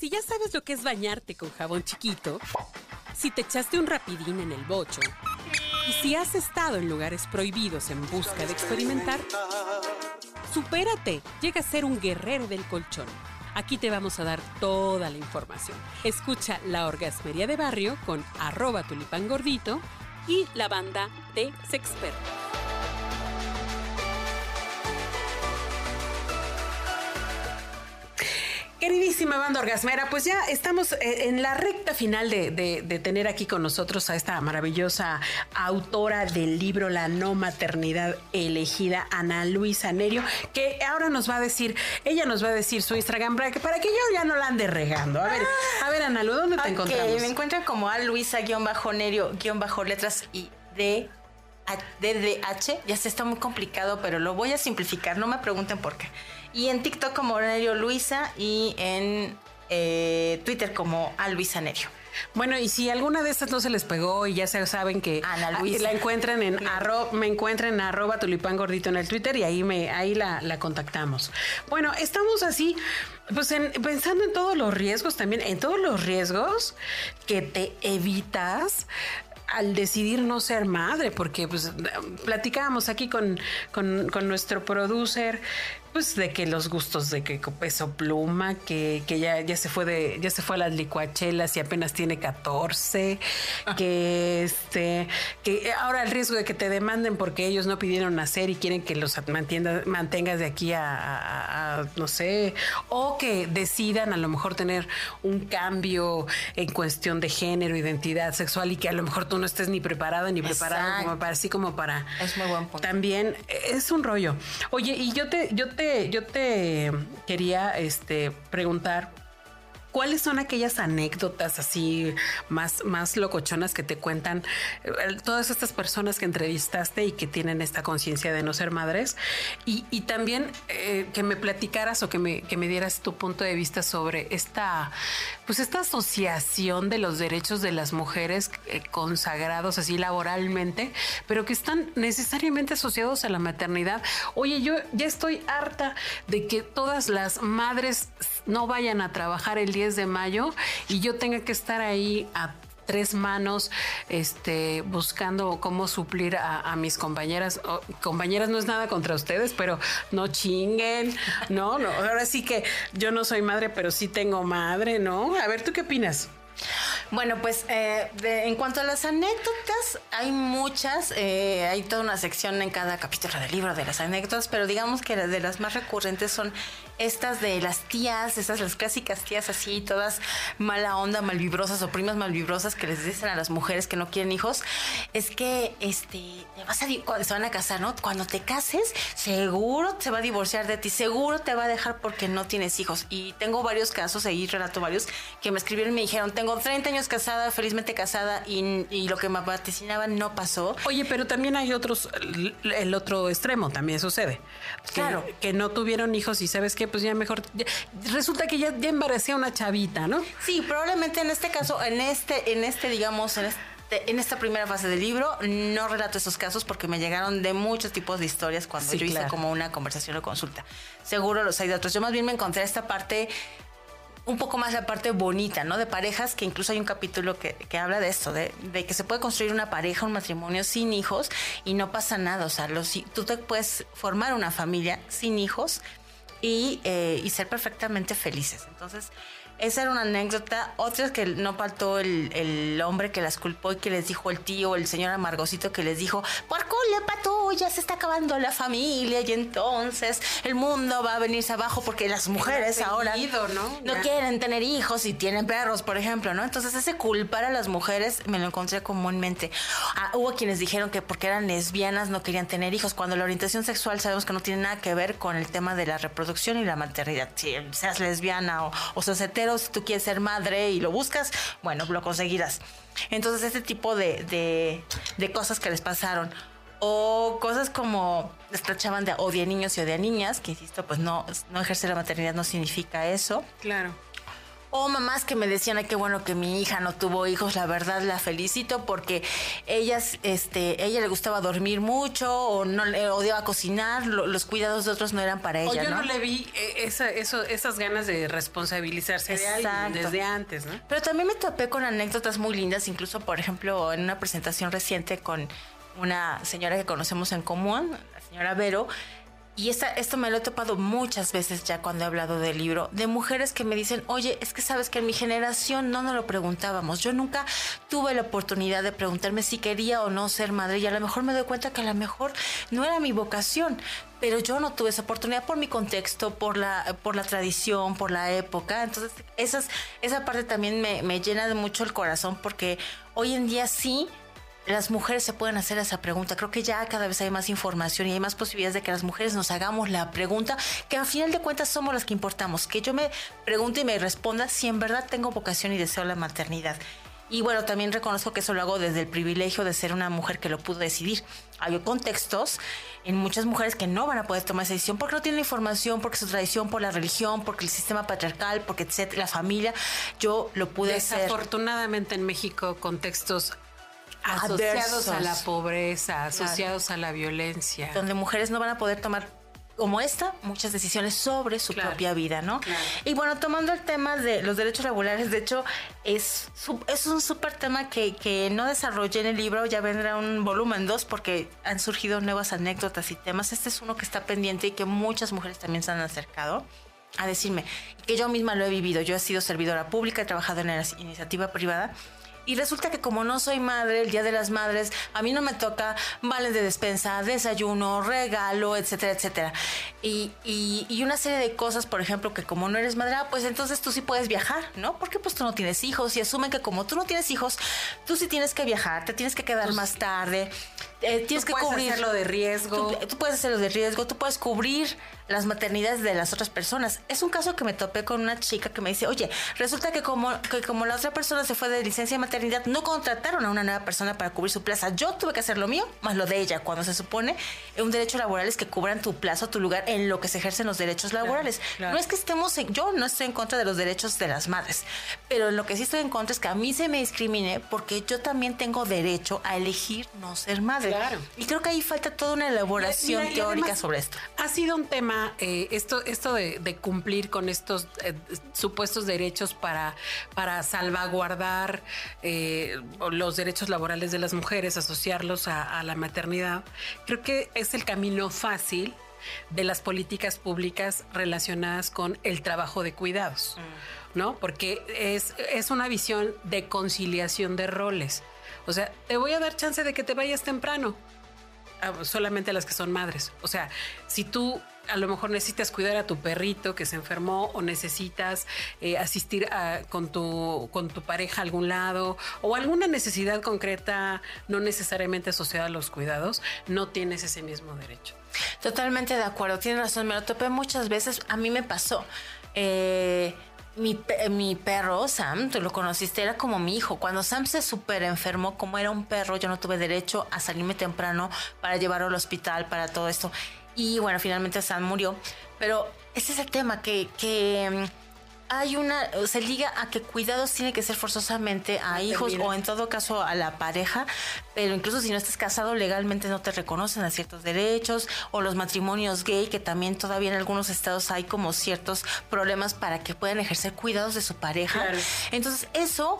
Si ya sabes lo que es bañarte con jabón chiquito, si te echaste un rapidín en el bocho, y si has estado en lugares prohibidos en busca de experimentar, supérate, llega a ser un guerrero del colchón. Aquí te vamos a dar toda la información. Escucha La Orgasmería de Barrio con arroba tulipangordito y la banda de Sexpert. Queridísima banda orgasmera, pues ya estamos eh, en la recta final de, tener aquí con nosotros a esta maravillosa autora del libro La no maternidad elegida, Ana Luisa Nerio, que ahora nos va a decir, ella nos va a decir su Instagram para que, para que yo ya no la ande regando. A ver, a ver, Ana Lu, ¿dónde te encontramos? Me encuentran como A Luisa-Nerio-letras y de DDH, ya se está muy complicado, pero lo voy a simplificar, no me pregunten por qué. Y en TikTok como Nerio Luisa y en eh, Twitter como a Luisa Nerio. Bueno, y si alguna de estas no se les pegó y ya se saben que Ana ah, la encuentran en arro, me encuentran en arroba tulipán gordito en el Twitter y ahí me ahí la, contactamos. Bueno, estamos así, pues pensando en todos los riesgos también, en todos los riesgos que te evitas al decidir no ser madre, porque pues platicábamos aquí con, con, con nuestro producer pues de que los gustos de que peso pluma, que, que ya, ya se fue de, ya se fue a las licuachelas y apenas tiene 14, ah. que este, que ahora el riesgo de que te demanden porque ellos no pidieron nacer y quieren que los mantengas de aquí a, no sé, o que decidan a lo mejor tener un cambio en cuestión de género, identidad sexual y que a lo mejor tú no estés ni preparada ni preparada como para así como para. Es muy buen punto. También es un rollo. Oye, y yo te, yo te yo te quería este, preguntar ¿Cuáles son aquellas anécdotas así más, más locochonas que te cuentan eh, todas estas personas que entrevistaste y que tienen esta conciencia de no ser madres? Y, también eh, que me platicaras o que me, que me dieras tu punto de vista sobre esta, pues esta asociación de los derechos de las mujeres eh, consagrados así laboralmente, pero que están necesariamente asociados a la maternidad. Oye, yo ya estoy harta de que todas las madres no vayan a trabajar el día de mayo y yo tenga que estar ahí a tres manos este, buscando cómo suplir a, mis compañeras. compañeras no es nada contra ustedes, pero no chinguen, no, no. Ahora sí que yo no soy madre, pero sí tengo madre, ¿no? A ver, ¿tú qué opinas? Bueno, pues eh, en cuanto a las anécdotas, hay muchas, eh, hay toda una sección en cada capítulo del libro de las anécdotas, pero digamos que de las más recurrentes son estas de las tías, esas las clásicas tías así, todas mala onda, malvibrosas o primas malvibrosas que les dicen a las mujeres que no quieren hijos, es que este, te vas a, cuando se van a casar, ¿no? Cuando te cases, seguro se va a divorciar de ti, seguro te va a dejar porque no tienes hijos. Y tengo varios casos, ahí relato varios, que me escribieron y me dijeron, tengo 30 años casada, felizmente casada, y, lo que me vaticinaban no pasó. Oye, pero también hay otros, el otro extremo también sucede. Claro. Que, no tuvieron hijos y sabes qué, pues ya mejor, resulta que ya, ya embaracé a una chavita, ¿no? Sí, probablemente en este caso, en este, en este, digamos, en este en esta primera fase del libro no relato esos casos porque me llegaron de muchos tipos de historias cuando yo hice como una conversación o consulta. Seguro los hay de otros. Yo más bien me encontré esta parte un poco más la parte bonita, ¿no? De parejas, que incluso hay un capítulo que, habla de esto, de, que se puede construir una pareja, un matrimonio sin hijos y no pasa nada. O sea, los, tú te puedes formar una familia sin hijos y, eh, y ser perfectamente felices. Entonces, esa era una anécdota. Otra es que no faltó el, hombre que las culpó y que les dijo el tío, el señor amargosito que les dijo, por culpa tuya se está acabando la familia y entonces el mundo va a venirse abajo porque las mujeres ahora ¿no? no quieren tener hijos y tienen perros, por ejemplo, ¿no? Entonces ese culpar a las mujeres me lo encontré comúnmente. Ah, hubo quienes dijeron que porque eran lesbianas no querían tener hijos, cuando la orientación sexual sabemos que no tiene nada que ver con el tema de la reproducción y la maternidad. Si seas lesbiana o, o seas hetero, si tú quieres ser madre y lo buscas, bueno, lo conseguirás. Entonces, este tipo de, de, cosas que les pasaron. O cosas como les tachaban de odia niños y odia niñas, que insisto, pues no, no ejercer la maternidad no significa eso. Claro. O mamás que me decían, ay, qué bueno que mi hija no tuvo hijos, la verdad la felicito porque ellas, este, ella le gustaba dormir mucho o no le odiaba cocinar, los cuidados de otros no eran para ella. O yo ¿no? le vi eh, esa, eso, esas ganas de responsabilizarse desde antes, ¿no? Pero también me topé con anécdotas muy lindas, incluso, por ejemplo, en una presentación reciente con una señora que conocemos en común, la señora Vero, y esto me lo he topado muchas veces ya cuando he hablado del libro, de mujeres que me dicen, oye, es que sabes que en mi generación no nos lo preguntábamos. Yo nunca tuve la oportunidad de preguntarme si quería o no ser madre y a lo mejor me doy cuenta que a lo mejor no era mi vocación, pero yo no tuve esa oportunidad por mi contexto, por la, por la tradición, por la época. Entonces, esas, esa parte también me, me llena de mucho el corazón porque hoy en día sí las mujeres se pueden hacer esa pregunta. Creo que ya cada vez hay más información y hay más posibilidades de que las mujeres nos hagamos la pregunta, que al final de cuentas somos las que importamos. Que yo me pregunte y me responda si en verdad tengo vocación y deseo la maternidad. Y bueno, también reconozco que eso lo hago desde el privilegio de ser una mujer que lo pudo decidir. Hay contextos en muchas mujeres que no van a poder tomar esa decisión porque no tienen información, porque su tradición, por la religión, porque el sistema patriarcal, porque etcétera, la familia. Yo lo pude hacer. Desafortunadamente en México contextos asociados a la pobreza, asociados a la violencia. Donde mujeres no van a poder tomar como esta, muchas decisiones sobre su propia vida, ¿no? Y bueno, tomando el tema de los derechos laborales, de hecho, es, es un súper tema que, que, no desarrollé en el libro, ya vendrá un volumen 2 porque han surgido nuevas anécdotas y temas. Este es uno que está pendiente y que muchas mujeres también se han acercado a decirme que yo misma lo he vivido. Yo he sido servidora pública, he trabajado en la iniciativa privada y resulta que como no soy madre, el Día de las Madres, a mí no me toca vales de despensa, desayuno, regalo, etcétera, etcétera. Y, y, una serie de cosas, por ejemplo, que como no eres madre, ah, pues entonces tú sí puedes viajar, ¿no? Porque pues tú no tienes hijos y asumen que como tú no tienes hijos, tú sí tienes que viajar, te tienes que quedar pues más tarde, eh, tienes que cubrir. hacerlo de riesgo. Tú, tú puedes hacerlo de riesgo, tú puedes cubrir las maternidades de las otras personas. Es un caso que me topé con una chica que me dice, oye, resulta que como, que como la otra persona se fue de licencia de maternidad, no contrataron a una nueva persona para cubrir su plaza. Yo tuve que hacer lo mío, más lo de ella, cuando se supone un derecho laboral es que cubran tu plaza, tu lugar en lo que se ejercen los derechos laborales. No es que estemos, en, yo no estoy en contra de los derechos de las madres, pero en lo que sí estoy en contra es que a mí se me discrimine porque yo también tengo derecho a elegir no ser madre. Y creo que ahí falta toda una elaboración teórica sobre esto. Ha sido un tema eh, esto, esto de, cumplir con estos eh, supuestos derechos para, para salvaguardar eh, los derechos laborales de las mujeres, asociarlos a, la maternidad, creo que es el camino fácil de las políticas públicas relacionadas con el trabajo de cuidados, mm. ¿no? Porque es, es una visión de conciliación de roles. O sea, te voy a dar chance de que te vayas temprano, ah, solamente las que son madres. O sea, si tú a lo mejor necesitas cuidar a tu perrito que se enfermó o necesitas eh, asistir con, tu, pareja a algún lado o alguna necesidad concreta no necesariamente asociada a los cuidados, no tienes ese mismo derecho. Totalmente de acuerdo, tienes razón, me lo topé muchas veces, a mí me pasó. Eh, mi, mi, perro, Sam, tú lo conociste, era como mi hijo. Cuando Sam se súper enfermó, como era un perro, yo no tuve derecho a salirme temprano para llevarlo al hospital, para todo esto. Y bueno, finalmente Sam murió. Pero ese es el tema, que, que mm, hay una, se liga a que cuidados tiene que ser forzosamente a hijos o en todo caso a la pareja, pero incluso si no estás casado legalmente no te reconocen a ciertos derechos. O los matrimonios gay, que también todavía en algunos estados hay como ciertos problemas para que puedan ejercer cuidados de su pareja. Entonces eso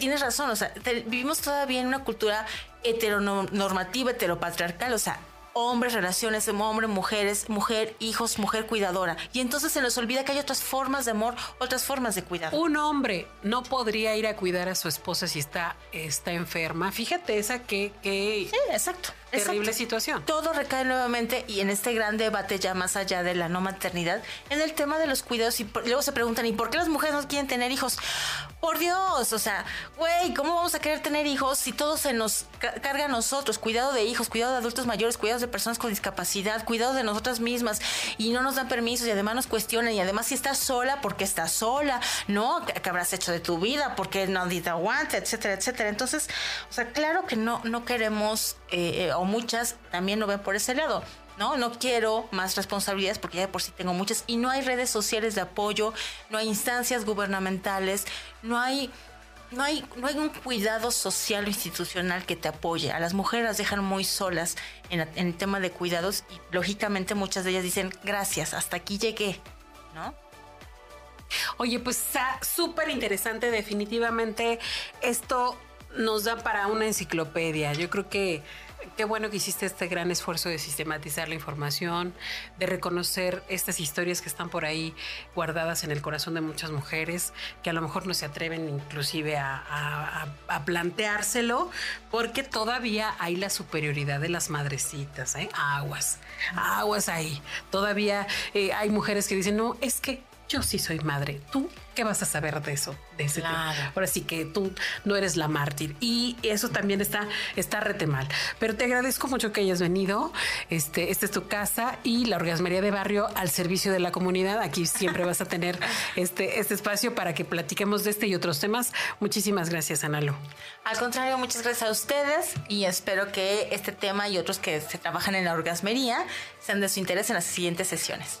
tienes razón, o sea, vivimos todavía en una cultura heteronormativa, heteropatriarcal, o sea, hombres, relaciones de hombre, mujeres, mujer, hijos, mujer cuidadora. Y entonces se nos olvida que hay otras formas de amor, otras formas de cuidar. Un hombre no podría ir a cuidar a su esposa si está, está enferma. Fíjate esa que... que... Sí, exacto. Terrible situación. Todo recae nuevamente y en este gran debate ya más allá de la no maternidad, en el tema de los cuidados y luego se preguntan, ¿y por qué las mujeres no quieren tener hijos? Por Dios, o sea, güey, ¿cómo vamos a querer tener hijos si todo se nos carga a nosotros? Cuidado de hijos, cuidado de adultos mayores, cuidado de personas con discapacidad, cuidado de nosotras mismas y no nos dan permisos y además nos cuestionan y además si estás sola, porque estás sola? ¿No? ¿Qué habrás hecho de tu vida? porque nadie te aguanta? Etcétera, etcétera. Entonces, o sea, claro que no, no queremos... Eh, o muchas también lo ven por ese lado. ¿no? No quiero más responsabilidades porque ya de por sí tengo muchas y no hay redes sociales de apoyo, no hay instancias gubernamentales, no hay no hay, no hay un cuidado social o institucional que te apoye. A las mujeres las dejan muy solas en, el tema de cuidados y lógicamente muchas de ellas dicen, gracias, hasta aquí llegué, ¿no? Oye, pues está súper interesante, definitivamente esto nos da para una enciclopedia. Yo creo que qué bueno que hiciste este gran esfuerzo de sistematizar la información, de reconocer estas historias que están por ahí guardadas en el corazón de muchas mujeres, que a lo mejor no se atreven inclusive a, planteárselo, porque todavía hay la superioridad de las madrecitas, ¿eh? aguas, aguas ahí. Todavía eh, hay mujeres que dicen, no, es que yo sí soy madre. ¿Tú qué vas a saber de eso? De ese Ahora sí que tú no eres la mártir. Y eso también está, está rete mal. Pero te agradezco mucho que hayas venido. Este, esta es tu casa y la orgasmería de barrio al servicio de la comunidad. Aquí siempre vas a tener este, este espacio para que platiquemos de este y otros temas. Muchísimas gracias, Analo. Al contrario, muchas gracias a ustedes y espero que este tema y otros que se trabajan en la orgasmería sean de su interés en las siguientes sesiones.